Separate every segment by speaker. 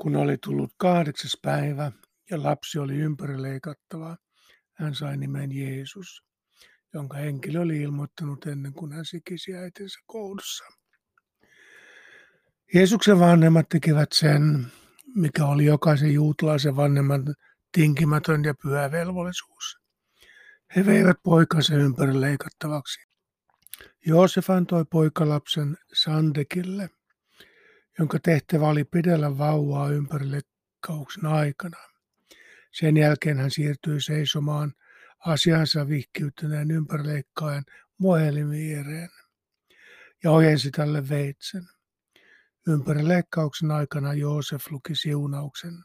Speaker 1: Kun oli tullut kahdeksas päivä ja lapsi oli ympärileikattava, hän sai nimen Jeesus, jonka henkilö oli ilmoittanut ennen kuin hän sikisi äitinsä koulussa. Jeesuksen vanhemmat tekivät sen, mikä oli jokaisen juutalaisen vanhemman tinkimätön ja pyhä velvollisuus. He veivät poikansa ympärileikattavaksi. Joosef antoi poikalapsen Sandekille – jonka tehtävä oli pidellä vauvaa ympärileikkauksen aikana. Sen jälkeen hän siirtyi seisomaan asiansa vihkiytyneen ympärileikkaajan Mohelin viereen ja ojensi tälle veitsen. Ympärileikkauksen aikana Joosef luki siunauksen.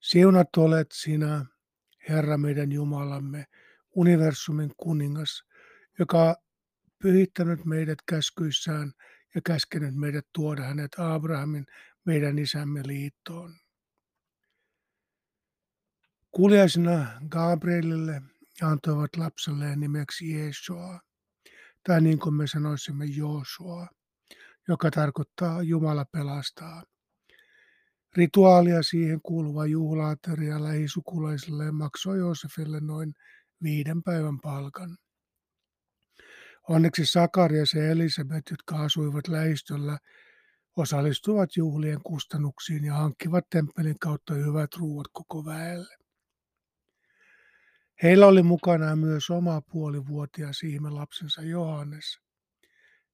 Speaker 1: Siunat olet sinä, Herra meidän Jumalamme, universumin kuningas, joka pyhittänyt meidät käskyissään ja käskenyt meidät tuoda hänet Abrahamin, meidän isämme liittoon. Kuljaisina Gabrielille antoivat lapselleen nimeksi Jeesua, tai niin kuin me sanoisimme Joosua, joka tarkoittaa Jumala pelastaa. Rituaalia siihen kuuluva juhlaateria lähisukulaisille maksoi Joosefille noin viiden päivän palkan. Onneksi Sakarias ja Elisabeth, jotka asuivat lähistöllä, osallistuvat juhlien kustannuksiin ja hankkivat temppelin kautta hyvät ruuat koko väelle. Heillä oli mukana myös oma puolivuotias lapsensa Johannes.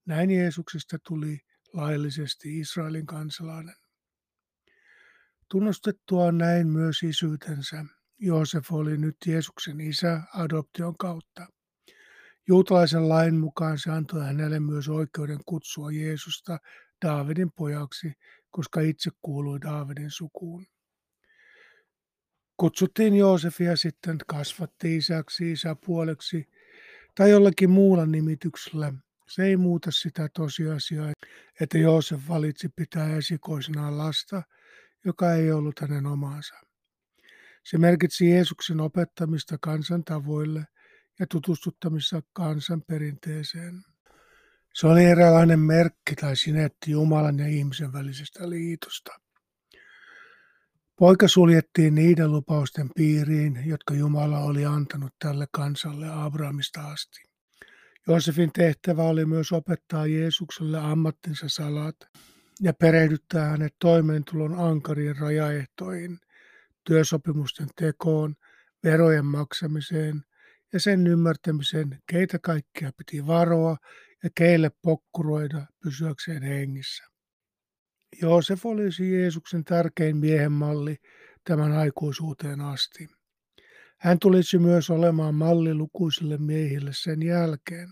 Speaker 1: Näin Jeesuksesta tuli laillisesti Israelin kansalainen. Tunnustettua näin myös isyytensä, Joosef oli nyt Jeesuksen isä adoption kautta. Juutalaisen lain mukaan se antoi hänelle myös oikeuden kutsua Jeesusta Daavidin pojaksi, koska itse kuului Daavidin sukuun. Kutsuttiin Joosefia sitten kasvatti isäksi, isäpuoleksi tai jollakin muulla nimityksellä. Se ei muuta sitä tosiasiaa, että Joosef valitsi pitää esikoisenaan lasta, joka ei ollut hänen omaansa. Se merkitsi Jeesuksen opettamista kansan tavoille ja tutustuttamissa kansanperinteeseen. Se oli eräänlainen merkki tai sinetti Jumalan ja ihmisen välisestä liitosta. Poika suljettiin niiden lupausten piiriin, jotka Jumala oli antanut tälle kansalle Abrahamista asti. Joosefin tehtävä oli myös opettaa Jeesukselle ammattinsa salat ja perehdyttää hänet toimeentulon ankariin rajaehtoihin, työsopimusten tekoon, verojen maksamiseen – ja sen ymmärtämisen, keitä kaikkia piti varoa ja keille pokkuroida pysyäkseen hengissä. Joosef olisi Jeesuksen tärkein miehen malli tämän aikuisuuteen asti. Hän tulisi myös olemaan malli lukuisille miehille sen jälkeen,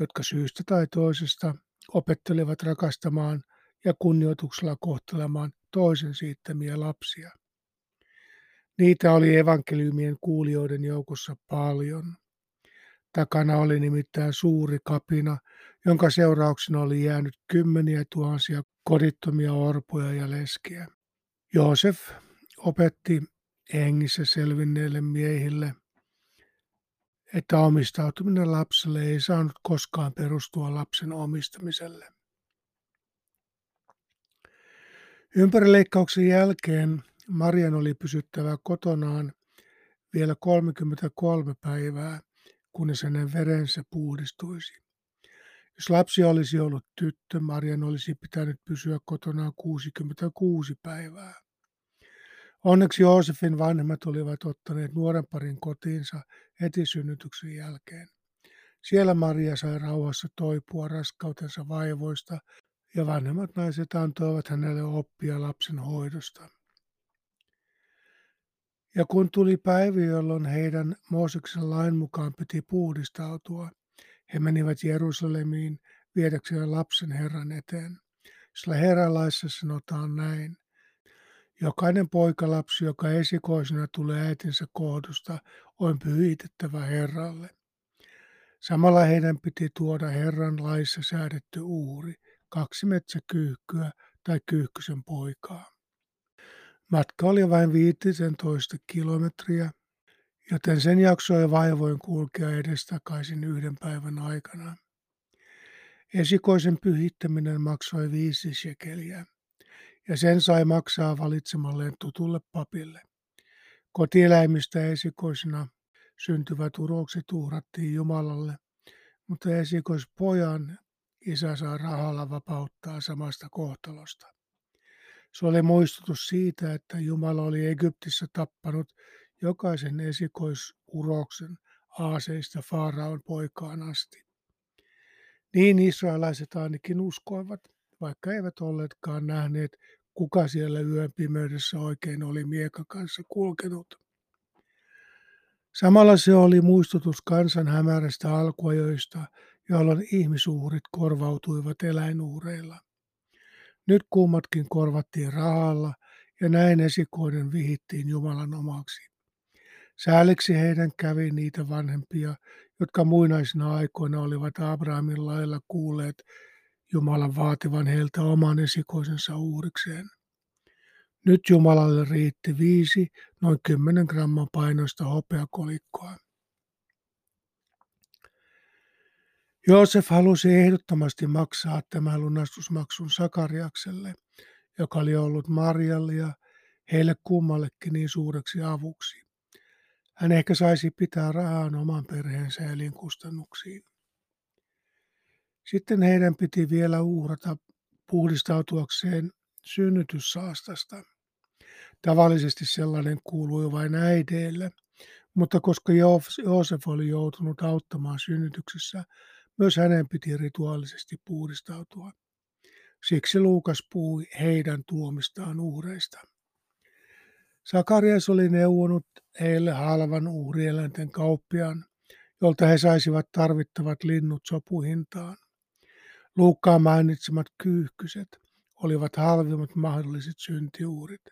Speaker 1: jotka syystä tai toisesta opettelivat rakastamaan ja kunnioituksella kohtelemaan toisen siittämiä lapsia. Niitä oli evankeliumien kuulijoiden joukossa paljon. Takana oli nimittäin suuri kapina, jonka seurauksena oli jäänyt kymmeniä tuhansia kodittomia orpoja ja leskiä. Joosef opetti hengissä selvinneille miehille, että omistautuminen lapselle ei saanut koskaan perustua lapsen omistamiselle. Ympärileikkauksen jälkeen Marian oli pysyttävä kotonaan vielä 33 päivää, kunnes hänen verensä puhdistuisi. Jos lapsi olisi ollut tyttö, Marian olisi pitänyt pysyä kotonaan 66 päivää. Onneksi Joosefin vanhemmat olivat ottaneet nuoren parin kotiinsa heti synnytyksen jälkeen. Siellä Maria sai rauhassa toipua raskautensa vaivoista ja vanhemmat naiset antoivat hänelle oppia lapsen hoidosta. Ja kun tuli päivä, jolloin heidän Mooseksen lain mukaan piti puhdistautua, he menivät Jerusalemiin viedäkseen lapsen Herran eteen. Sillä Herran laissa sanotaan näin. Jokainen poikalapsi, joka esikoisena tulee äitinsä kohdusta, on pyhitettävä Herralle. Samalla heidän piti tuoda Herran laissa säädetty uuri, kaksi metsäkyyhkyä tai kyyhkysen poikaa. Matka oli vain 15 kilometriä, joten sen jaksoi vaivoin kulkea edestakaisin yhden päivän aikana. Esikoisen pyhittäminen maksoi viisi shekeliä. ja sen sai maksaa valitsemalleen tutulle papille. Kotieläimistä esikoisina syntyvät urokset uhrattiin Jumalalle, mutta esikoispojan isä saa rahalla vapauttaa samasta kohtalosta. Se oli muistutus siitä, että Jumala oli Egyptissä tappanut jokaisen esikoisuroksen aaseista Faaraon poikaan asti. Niin israelaiset ainakin uskoivat, vaikka eivät olleetkaan nähneet, kuka siellä yön pimeydessä oikein oli mieka kanssa kulkenut. Samalla se oli muistutus kansan hämärästä alkuajoista, jolloin ihmisuurit korvautuivat eläinuhreilla. Nyt kummatkin korvattiin rahalla ja näin esikoiden vihittiin Jumalan omaksi. Sääliksi heidän kävi niitä vanhempia, jotka muinaisina aikoina olivat Abrahamin lailla kuulleet Jumalan vaativan heiltä oman esikoisensa uhrikseen. Nyt Jumalalle riitti viisi noin 10 gramman painoista hopeakolikkoa. Joosef halusi ehdottomasti maksaa tämän lunastusmaksun Sakariakselle, joka oli ollut Marjalle ja heille kummallekin niin suureksi avuksi. Hän ehkä saisi pitää rahaa oman perheensä elinkustannuksiin. Sitten heidän piti vielä uhrata puhdistautuakseen synnytyssaastasta. Tavallisesti sellainen kuului vain äideille, mutta koska Joosef oli joutunut auttamaan synnytyksessä, myös hänen piti rituaalisesti puhdistautua. Siksi Luukas puhui heidän tuomistaan uhreista. Sakarias oli neuvonut heille halvan uhrieläinten kauppiaan, jolta he saisivat tarvittavat linnut sopuhintaan. Luukkaan mainitsemat kyyhkyset olivat halvimmat mahdolliset syntiuurit.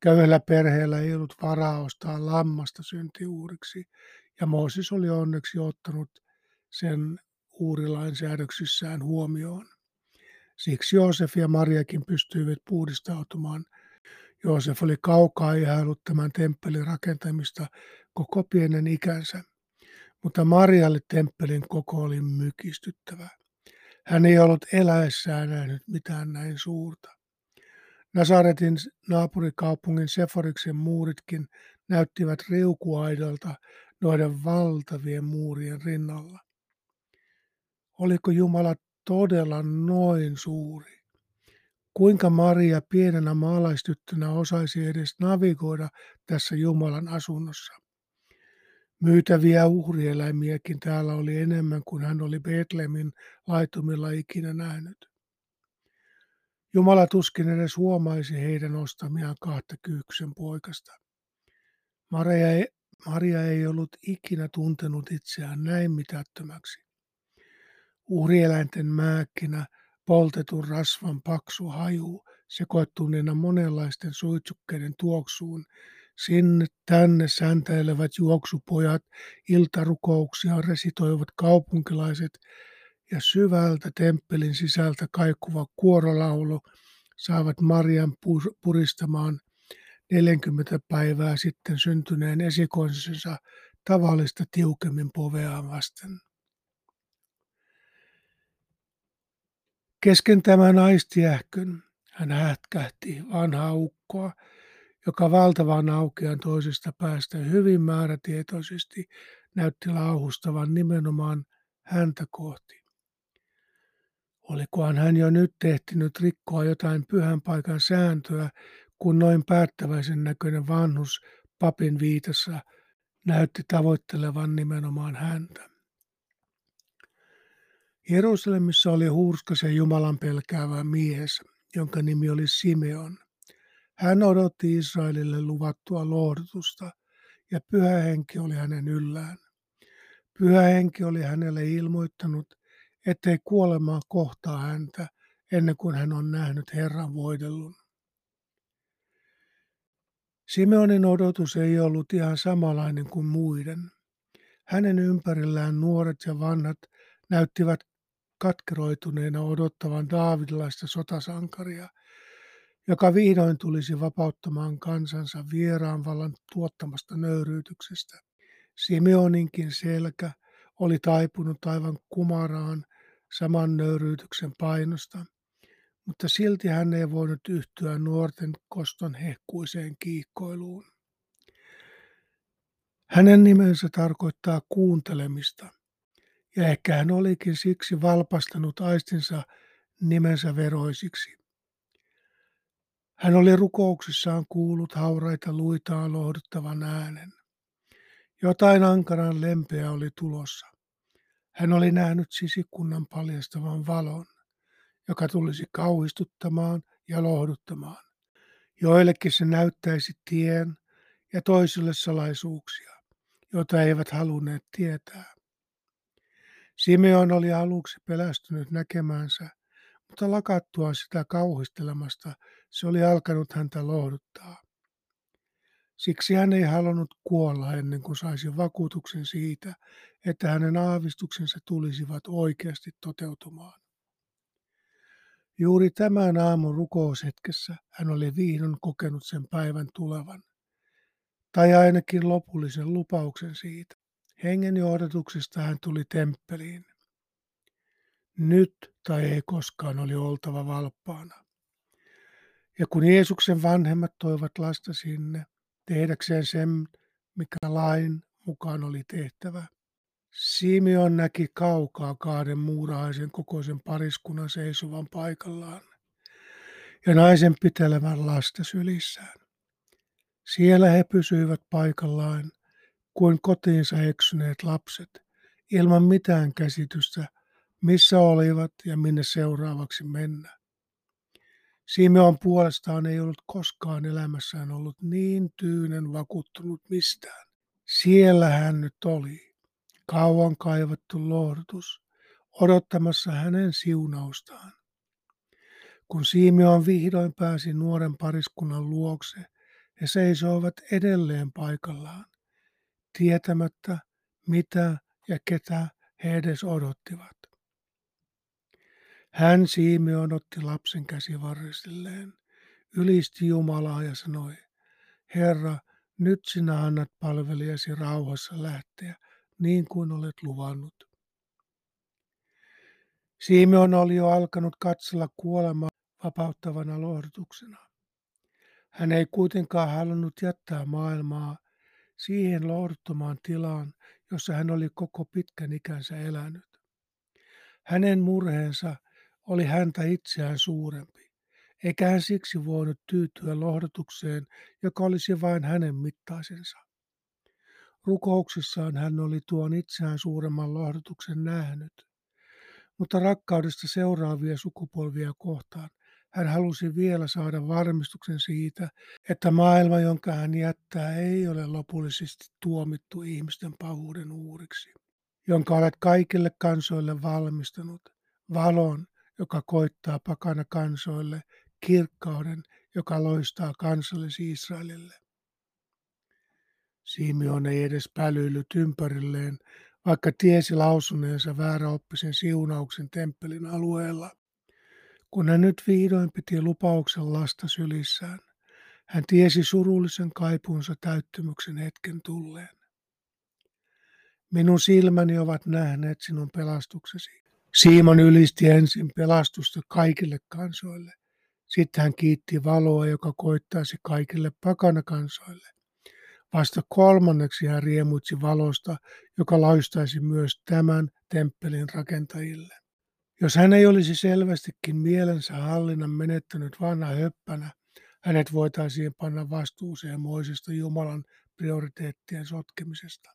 Speaker 1: Köyhällä perheellä ei ollut varaa ostaa lammasta syntiuuriksi, ja Mooses oli onneksi ottanut sen uurilainsäädöksissään huomioon. Siksi Joosef ja Mariakin pystyivät puhdistautumaan. Joosef oli kaukaa ihailut tämän temppelin rakentamista koko pienen ikänsä, mutta Marialle temppelin koko oli mykistyttävä. Hän ei ollut eläessään nähnyt mitään näin suurta. Nasaretin naapurikaupungin Seforiksen muuritkin näyttivät riukuaidolta noiden valtavien muurien rinnalla. Oliko Jumala todella noin suuri? Kuinka Maria pienenä maalaistyttönä osaisi edes navigoida tässä Jumalan asunnossa? Myytäviä uhrieläimiäkin täällä oli enemmän kuin hän oli Betlemin laitumilla ikinä nähnyt. Jumala tuskin edes huomaisi heidän ostamiaan kahta kyyksen poikasta. Maria ei, Maria ei ollut ikinä tuntenut itseään näin mitättömäksi. Uhrieläinten määkkinä poltetun rasvan paksu haju sekoittuneena monenlaisten suitsukkeiden tuoksuun Sinne tänne säntäilevät juoksupojat, iltarukouksia resitoivat kaupunkilaiset ja syvältä temppelin sisältä kaikuva kuorolaulu saavat Marian puristamaan 40 päivää sitten syntyneen esikoisensa tavallista tiukemmin poveaan vasten. Kesken tämän aistiähkön hän hätkähti vanhaa ukkoa, joka valtavan aukean toisesta päästä hyvin määrätietoisesti näytti lauhustavan nimenomaan häntä kohti. Olikohan hän jo nyt tehtinyt rikkoa jotain pyhän paikan sääntöä, kun noin päättäväisen näköinen vanhus papin viitassa näytti tavoittelevan nimenomaan häntä. Jerusalemissa oli hurskasen Jumalan pelkäävä mies, jonka nimi oli Simeon. Hän odotti Israelille luvattua lohdutusta, ja pyhä henki oli hänen yllään. Pyhä henki oli hänelle ilmoittanut, ettei kuolemaa kohtaa häntä ennen kuin hän on nähnyt Herran voidellun. Simeonin odotus ei ollut ihan samanlainen kuin muiden. Hänen ympärillään nuoret ja vanhat näyttivät katkeroituneena odottavan Daavidilaista sotasankaria – joka vihdoin tulisi vapauttamaan kansansa vieraan vallan tuottamasta nöyryytyksestä. Simeoninkin selkä oli taipunut aivan kumaraan saman nöyryytyksen painosta, mutta silti hän ei voinut yhtyä nuorten koston hehkuiseen kiihkoiluun. Hänen nimensä tarkoittaa kuuntelemista, ja ehkä hän olikin siksi valpastanut aistinsa nimensä veroisiksi. Hän oli rukouksissaan kuullut hauraita luitaan lohduttavan äänen. Jotain ankaran lempeä oli tulossa. Hän oli nähnyt sisikunnan paljastavan valon, joka tulisi kauhistuttamaan ja lohduttamaan. Joillekin se näyttäisi tien ja toisille salaisuuksia, joita eivät halunneet tietää. Simeon oli aluksi pelästynyt näkemänsä, mutta lakattua sitä kauhistelemasta se oli alkanut häntä lohduttaa. Siksi hän ei halunnut kuolla ennen kuin saisi vakuutuksen siitä, että hänen aavistuksensa tulisivat oikeasti toteutumaan. Juuri tämän aamun rukoushetkessä hän oli vihdoin kokenut sen päivän tulevan, tai ainakin lopullisen lupauksen siitä. Hengen johdatuksesta hän tuli temppeliin. Nyt tai ei koskaan oli oltava valppaana. Ja kun Jeesuksen vanhemmat toivat lasta sinne, tehdäkseen sen, mikä lain mukaan oli tehtävä, Simeon näki kaukaa kahden muurahaisen kokoisen pariskunnan seisovan paikallaan ja naisen pitelevän lasta sylissään. Siellä he pysyivät paikallaan kuin kotiinsa eksyneet lapset, ilman mitään käsitystä, missä olivat ja minne seuraavaksi mennä. Simeon puolestaan ei ollut koskaan elämässään ollut niin tyynen vakuuttunut mistään. Siellä hän nyt oli, kauan kaivattu lohdutus, odottamassa hänen siunaustaan. Kun Simeon vihdoin pääsi nuoren pariskunnan luokse, he seisoivat edelleen paikallaan, tietämättä mitä ja ketä he edes odottivat. Hän Simeon otti lapsen käsivarresilleen, ylisti Jumalaa ja sanoi, Herra, nyt sinä annat palvelijasi rauhassa lähteä, niin kuin olet luvannut. Simeon oli jo alkanut katsella kuolemaa vapauttavana lohdutuksena. Hän ei kuitenkaan halunnut jättää maailmaa siihen lohduttomaan tilaan, jossa hän oli koko pitkän ikänsä elänyt. Hänen murheensa oli häntä itseään suurempi, eikä hän siksi voinut tyytyä lohdutukseen, joka olisi vain hänen mittaisensa. Rukouksissaan hän oli tuon itseään suuremman lohdutuksen nähnyt, mutta rakkaudesta seuraavia sukupolvia kohtaan hän halusi vielä saada varmistuksen siitä, että maailma, jonka hän jättää, ei ole lopullisesti tuomittu ihmisten pahuuden uuriksi, jonka olet kaikille kansoille valmistanut, valon, joka koittaa pakana kansoille, kirkkauden, joka loistaa kansallisi Israelille. Simeon ei edes pälyillyt ympärilleen, vaikka tiesi lausuneensa vääräoppisen siunauksen temppelin alueella. Kun hän nyt vihdoin piti lupauksen lasta sylissään, hän tiesi surullisen kaipuunsa täyttymyksen hetken tulleen. Minun silmäni ovat nähneet sinun pelastuksesi, Simon ylisti ensin pelastusta kaikille kansoille. Sitten hän kiitti valoa, joka koittaisi kaikille pakanakansoille. Vasta kolmanneksi hän riemuitsi valosta, joka loistaisi myös tämän temppelin rakentajille. Jos hän ei olisi selvästikin mielensä hallinnan menettänyt vanha höppänä, hänet voitaisiin panna vastuuseen moisesta Jumalan prioriteettien sotkemisesta.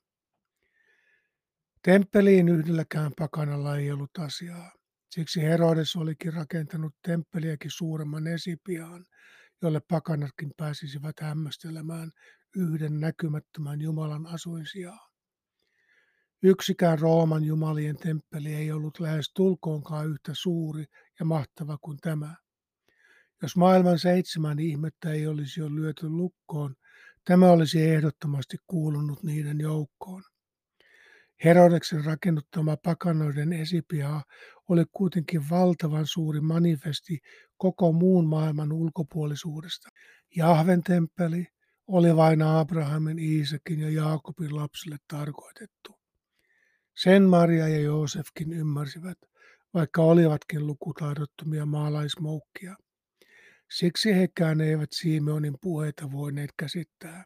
Speaker 1: Temppeliin yhdelläkään pakanalla ei ollut asiaa. Siksi Herodes olikin rakentanut temppeliäkin suuremman esipiaan, jolle pakanatkin pääsisivät hämmästelemään yhden näkymättömän Jumalan asuinsijaa. Yksikään Rooman jumalien temppeli ei ollut lähes tulkoonkaan yhtä suuri ja mahtava kuin tämä. Jos maailman seitsemän ihmettä ei olisi jo lyöty lukkoon, tämä olisi ehdottomasti kuulunut niiden joukkoon. Herodeksen rakennuttama pakanoiden esipiha oli kuitenkin valtavan suuri manifesti koko muun maailman ulkopuolisuudesta. Jahven temppeli oli vain Abrahamin, Iisakin ja Jaakobin lapsille tarkoitettu. Sen Maria ja Joosefkin ymmärsivät, vaikka olivatkin lukutaidottomia maalaismoukkia. Siksi hekään eivät Simeonin puheita voineet käsittää.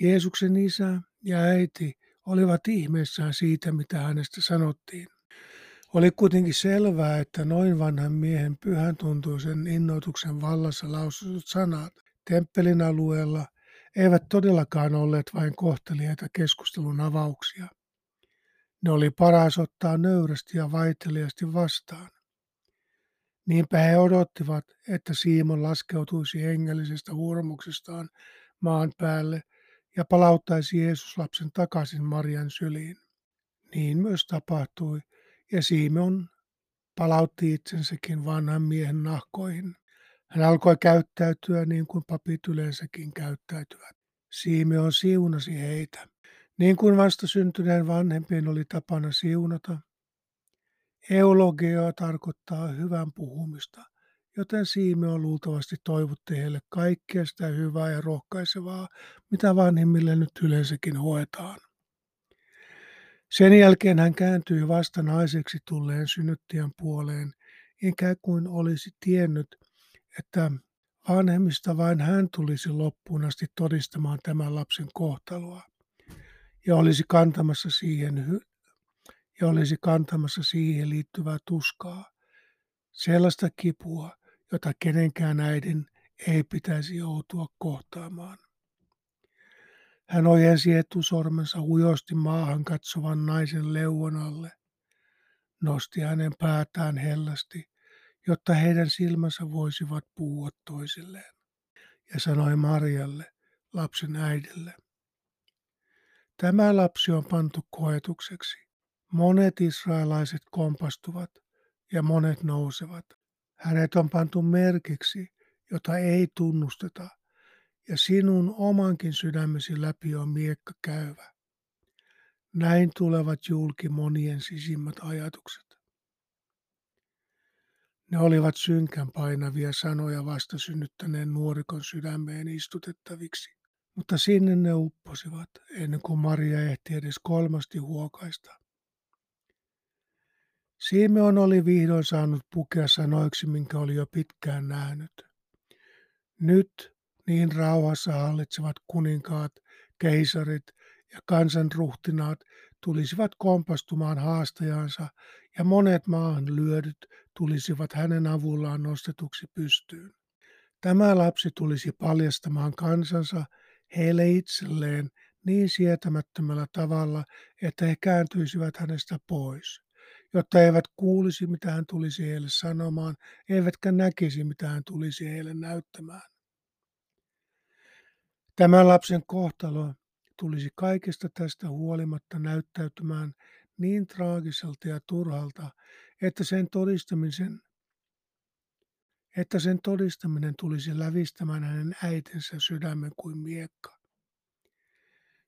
Speaker 1: Jeesuksen isä ja äiti olivat ihmeessään siitä, mitä hänestä sanottiin. Oli kuitenkin selvää, että noin vanhan miehen pyhän tuntuisen innoituksen vallassa lausutut sanat temppelin alueella eivät todellakaan olleet vain kohteliaita keskustelun avauksia. Ne oli paras ottaa nöyrästi ja vaiteliasti vastaan. Niinpä he odottivat, että Siimon laskeutuisi hengellisestä hurmuksestaan maan päälle ja palauttaisi Jeesuslapsen takaisin Marian syliin. Niin myös tapahtui, ja Simon palautti itsensäkin vanhan miehen nahkoihin. Hän alkoi käyttäytyä niin kuin papit yleensäkin käyttäytyvät. Simeon siunasi heitä. Niin kuin vastasyntyneen vanhempien oli tapana siunata, eulogio tarkoittaa hyvän puhumista, joten Simeon luultavasti toivotti heille kaikkea sitä hyvää ja rohkaisevaa, mitä vanhimmille nyt yleensäkin hoetaan. Sen jälkeen hän kääntyi vasta naiseksi tulleen synnyttäjän puoleen, ikään kuin olisi tiennyt, että vanhemmista vain hän tulisi loppuun asti todistamaan tämän lapsen kohtaloa ja olisi kantamassa siihen, ja olisi kantamassa siihen liittyvää tuskaa, sellaista kipua, jota kenenkään äidin ei pitäisi joutua kohtaamaan. Hän ojensi etusormensa ujosti maahan katsovan naisen leuan alle, nosti hänen päätään hellästi, jotta heidän silmänsä voisivat puhua toisilleen, ja sanoi Marjalle, lapsen äidille, Tämä lapsi on pantu koetukseksi. Monet israelaiset kompastuvat ja monet nousevat. Hänet on pantu merkiksi, jota ei tunnusteta, ja sinun omankin sydämesi läpi on miekka käyvä. Näin tulevat julki monien sisimmät ajatukset. Ne olivat synkän painavia sanoja vasta synnyttäneen nuorikon sydämeen istutettaviksi, mutta sinne ne upposivat ennen kuin Maria ehti edes kolmasti huokaista. Simeon oli vihdoin saanut pukea sanoiksi, minkä oli jo pitkään nähnyt. Nyt niin rauhassa hallitsevat kuninkaat, keisarit ja kansanruhtinaat tulisivat kompastumaan haastajansa ja monet maahan lyödyt tulisivat hänen avullaan nostetuksi pystyyn. Tämä lapsi tulisi paljastamaan kansansa heille itselleen niin sietämättömällä tavalla, että he kääntyisivät hänestä pois, jotta eivät kuulisi, mitä hän tulisi heille sanomaan, eivätkä näkisi, mitä hän tulisi heille näyttämään. Tämän lapsen kohtalo tulisi kaikesta tästä huolimatta näyttäytymään niin traagiselta ja turhalta, että sen todistamisen että sen todistaminen tulisi lävistämään hänen äitinsä sydämen kuin miekka.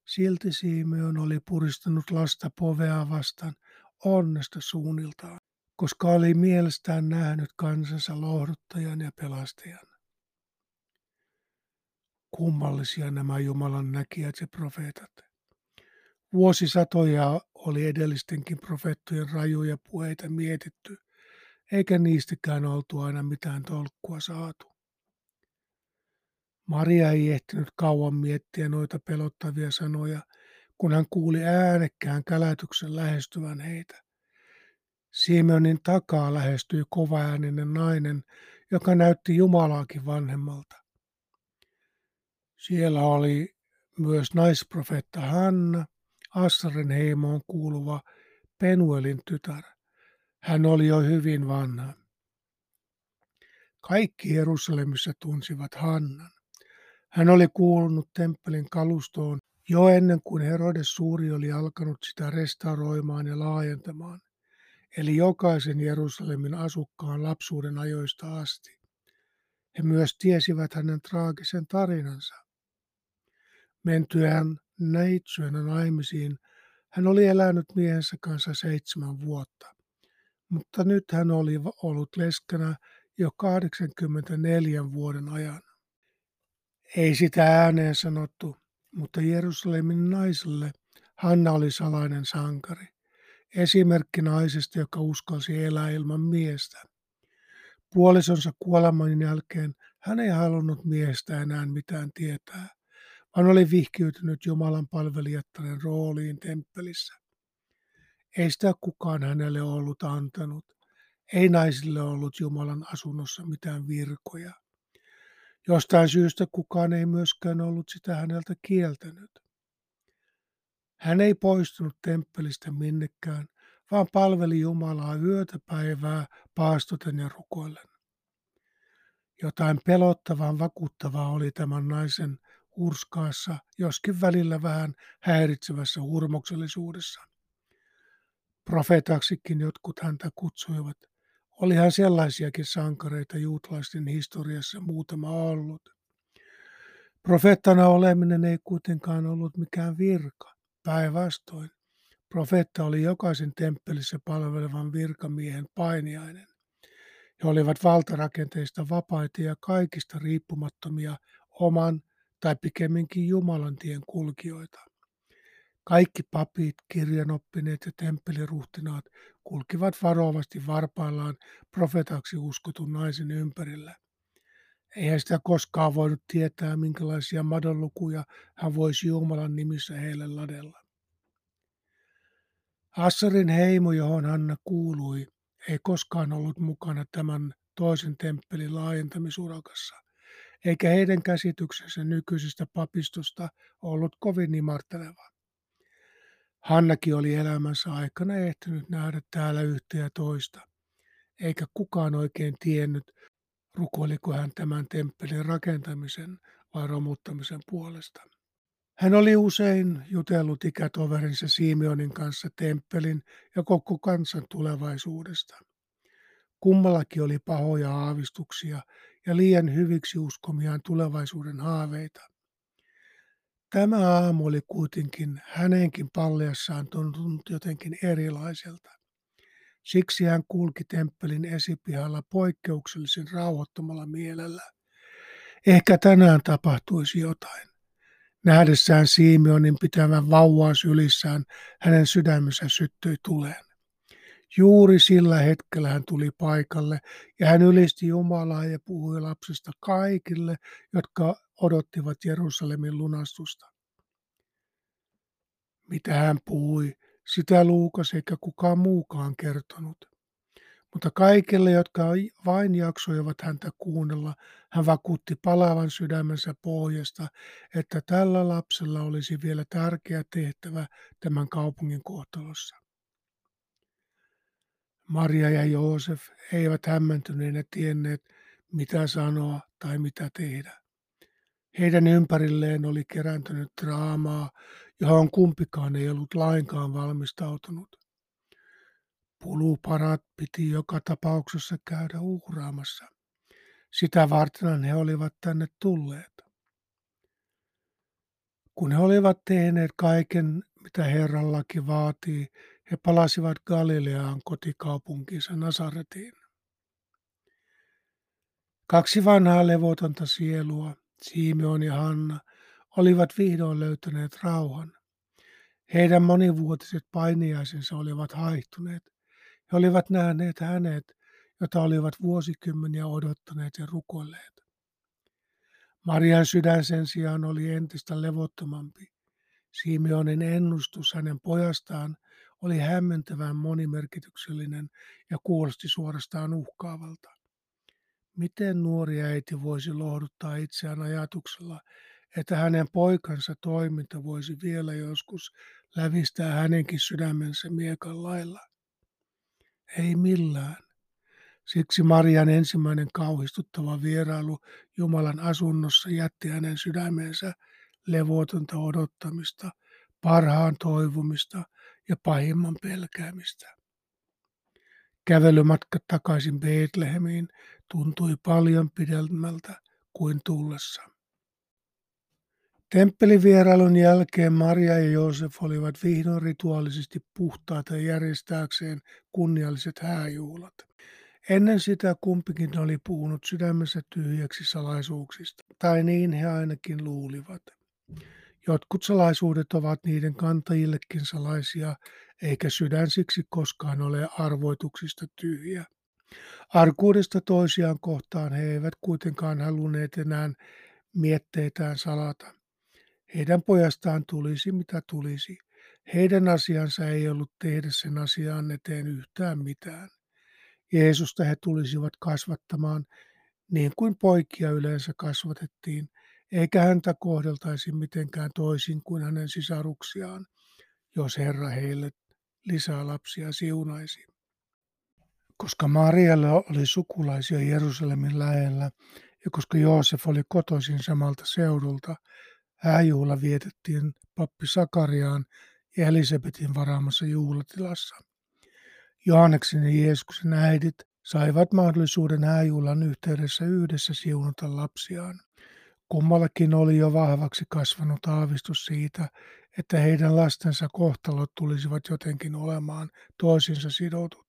Speaker 1: Silti Simeon oli puristanut lasta povea vastaan onnesta suunniltaan, koska oli mielestään nähnyt kansansa lohduttajan ja pelastajan. Kummallisia nämä Jumalan näkijät ja profeetat. Vuosisatoja oli edellistenkin profeettojen rajuja puheita mietitty – eikä niistäkään oltu aina mitään tolkkua saatu. Maria ei ehtinyt kauan miettiä noita pelottavia sanoja, kun hän kuuli äänekkään kälätyksen lähestyvän heitä. Simeonin takaa lähestyi kovaääninen nainen, joka näytti Jumalaakin vanhemmalta. Siellä oli myös naisprofeetta Hanna, Assaren heimoon kuuluva Penuelin tytär. Hän oli jo hyvin vanha. Kaikki Jerusalemissa tunsivat Hannan. Hän oli kuulunut temppelin kalustoon jo ennen kuin Herodes suuri oli alkanut sitä restauroimaan ja laajentamaan, eli jokaisen Jerusalemin asukkaan lapsuuden ajoista asti. He myös tiesivät hänen traagisen tarinansa. Mentyään neitsyönä naimisiin, hän oli elänyt miehensä kanssa seitsemän vuotta mutta nyt hän oli ollut leskenä jo 84 vuoden ajan. Ei sitä ääneen sanottu, mutta Jerusalemin naiselle Hanna oli salainen sankari. esimerkki naisesta, joka uskalsi elää ilman miestä. Puolisonsa kuoleman jälkeen hän ei halunnut miestä enää mitään tietää, vaan oli vihkiytynyt Jumalan palvelijattaren rooliin temppelissä. Ei sitä kukaan hänelle ollut antanut. Ei naisille ollut Jumalan asunnossa mitään virkoja. Jostain syystä kukaan ei myöskään ollut sitä häneltä kieltänyt. Hän ei poistunut temppelistä minnekään, vaan palveli Jumalaa yötä päivää paastoten ja rukoillen. Jotain pelottavan vakuuttavaa oli tämän naisen hurskaassa, joskin välillä vähän häiritsevässä hurmoksellisuudessa. Profeetaksikin jotkut häntä kutsuivat. Olihan sellaisiakin sankareita juutalaisten historiassa muutama ollut. Profeettana oleminen ei kuitenkaan ollut mikään virka. Päinvastoin, profeetta oli jokaisen temppelissä palvelevan virkamiehen painiainen. He olivat valtarakenteista vapaita ja kaikista riippumattomia oman tai pikemminkin Jumalan tien kulkijoita. Kaikki papit, kirjanoppineet ja temppeliruhtinaat kulkivat varovasti varpaillaan profetaksi uskotun naisen ympärillä. Eihän sitä koskaan voinut tietää, minkälaisia madonlukuja hän voisi Jumalan nimissä heille ladella. Assarin heimo, johon Hanna kuului, ei koskaan ollut mukana tämän toisen temppelin laajentamisurakassa, eikä heidän käsityksensä nykyisestä papistosta ollut kovin imarteleva. Hannakin oli elämänsä aikana ehtinyt nähdä täällä yhtä ja toista, eikä kukaan oikein tiennyt, rukoiliko hän tämän temppelin rakentamisen vai romuttamisen puolesta. Hän oli usein jutellut ikätoverinsa Simeonin kanssa temppelin ja koko kansan tulevaisuudesta. Kummallakin oli pahoja aavistuksia ja liian hyviksi uskomiaan tulevaisuuden haaveita. Tämä aamu oli kuitenkin hänenkin paljassaan tuntunut jotenkin erilaiselta. Siksi hän kulki temppelin esipihalla poikkeuksellisen rauhoittomalla mielellä. Ehkä tänään tapahtuisi jotain. Nähdessään Simeonin pitävän vauvaa sylissään, hänen sydämensä syttyi tuleen. Juuri sillä hetkellä hän tuli paikalle ja hän ylisti Jumalaa ja puhui lapsesta kaikille, jotka odottivat Jerusalemin lunastusta. Mitä hän puhui, sitä Luukas eikä kukaan muukaan kertonut. Mutta kaikille, jotka vain jaksoivat häntä kuunnella, hän vakuutti palavan sydämensä pohjasta, että tällä lapsella olisi vielä tärkeä tehtävä tämän kaupungin kohtalossa. Maria ja Joosef eivät hämmentyneenä tienneet, mitä sanoa tai mitä tehdä. Heidän ympärilleen oli kerääntynyt draamaa, johon kumpikaan ei ollut lainkaan valmistautunut. Puluparat piti joka tapauksessa käydä uhraamassa. Sitä varten he olivat tänne tulleet. Kun he olivat tehneet kaiken, mitä Herran laki vaatii, he palasivat Galileaan kotikaupunkiinsa Nasaretiin. Kaksi vanhaa levotonta sielua, Simeon ja Hanna, olivat vihdoin löytäneet rauhan. Heidän monivuotiset painiaisensa olivat haihtuneet. He olivat nähneet hänet, jota olivat vuosikymmeniä odottaneet ja rukoilleet. Marian sydän sen sijaan oli entistä levottomampi. Simeonin ennustus hänen pojastaan oli hämmentävän monimerkityksellinen ja kuulosti suorastaan uhkaavalta. Miten nuori äiti voisi lohduttaa itseään ajatuksella, että hänen poikansa toiminta voisi vielä joskus lävistää hänenkin sydämensä miekan lailla? Ei millään. Siksi Marian ensimmäinen kauhistuttava vierailu Jumalan asunnossa jätti hänen sydämensä levotonta odottamista, parhaan toivomista ja pahimman pelkäämistä. Kävelymatka takaisin Betlehemiin tuntui paljon pidemmältä kuin tullessa. Temppelivierailun jälkeen Maria ja Joosef olivat vihdoin rituaalisesti puhtaita järjestääkseen kunnialliset hääjuhlat. Ennen sitä kumpikin oli puhunut sydämessä tyhjäksi salaisuuksista, tai niin he ainakin luulivat. Jotkut salaisuudet ovat niiden kantajillekin salaisia, eikä sydän siksi koskaan ole arvoituksista tyhjä. Arkuudesta toisiaan kohtaan he eivät kuitenkaan halunneet enää mietteitään salata. Heidän pojastaan tulisi mitä tulisi. Heidän asiansa ei ollut tehdä sen asian eteen yhtään mitään. Jeesusta he tulisivat kasvattamaan niin kuin poikia yleensä kasvatettiin, eikä häntä kohdeltaisi mitenkään toisin kuin hänen sisaruksiaan, jos Herra heille lisää lapsia siunaisi. Koska Marialla oli sukulaisia Jerusalemin lähellä ja koska Joosef oli kotoisin samalta seudulta, hääjuhla vietettiin pappi Sakariaan ja Elisabetin varaamassa juhlatilassa. Johanneksen ja Jeesuksen äidit saivat mahdollisuuden hääjuhlan yhteydessä yhdessä siunata lapsiaan. Kummallakin oli jo vahvaksi kasvanut aavistus siitä, että heidän lastensa kohtalot tulisivat jotenkin olemaan toisinsa sidotut.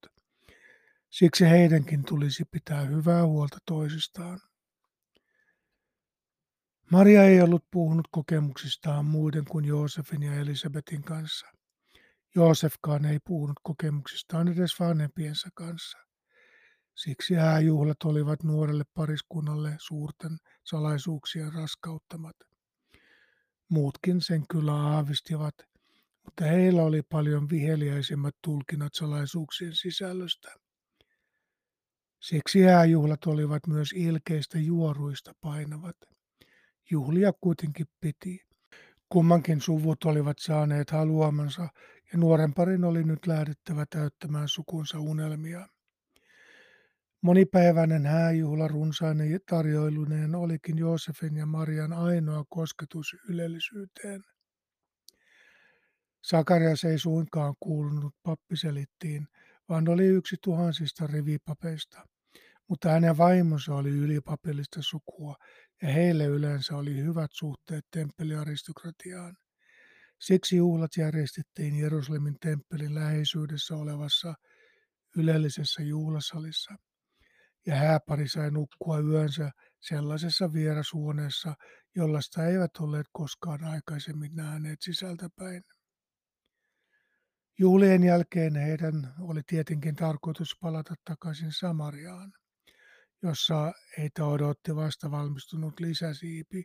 Speaker 1: Siksi heidänkin tulisi pitää hyvää huolta toisistaan. Maria ei ollut puhunut kokemuksistaan muiden kuin Joosefin ja Elisabetin kanssa. Joosefkaan ei puhunut kokemuksistaan edes vanhempiensa kanssa. Siksi hääjuhlat olivat nuorelle pariskunnalle suurten salaisuuksien raskauttamat. Muutkin sen kyllä aavistivat, mutta heillä oli paljon viheliäisemmät tulkinnat salaisuuksien sisällöstä. Siksi hääjuhlat olivat myös ilkeistä juoruista painavat. Juhlia kuitenkin piti. Kummankin suvut olivat saaneet haluamansa ja nuoren parin oli nyt lähdettävä täyttämään sukunsa unelmia. Monipäiväinen hääjuhla runsainen tarjoiluneen olikin Joosefin ja Marian ainoa kosketus ylellisyyteen. Sakarias ei suinkaan kuulunut pappiselittiin, vaan oli yksi tuhansista rivipapeista. Mutta hänen vaimonsa oli ylipapillista sukua ja heille yleensä oli hyvät suhteet temppeliaristokratiaan. Siksi juhlat järjestettiin Jerusalemin temppelin läheisyydessä olevassa ylellisessä juhlasalissa. Ja hääpari sai nukkua yönsä sellaisessa vierashuoneessa, jollaista eivät olleet koskaan aikaisemmin nähneet sisältäpäin. Juhlien jälkeen heidän oli tietenkin tarkoitus palata takaisin Samariaan, jossa heitä odotti vasta valmistunut lisäsiipi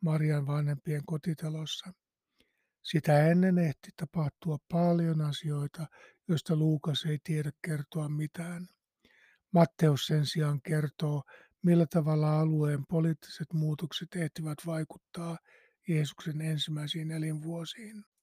Speaker 1: Marian vanhempien kotitalossa. Sitä ennen ehti tapahtua paljon asioita, joista Luukas ei tiedä kertoa mitään. Matteus sen sijaan kertoo, millä tavalla alueen poliittiset muutokset ehtivät vaikuttaa Jeesuksen ensimmäisiin elinvuosiin.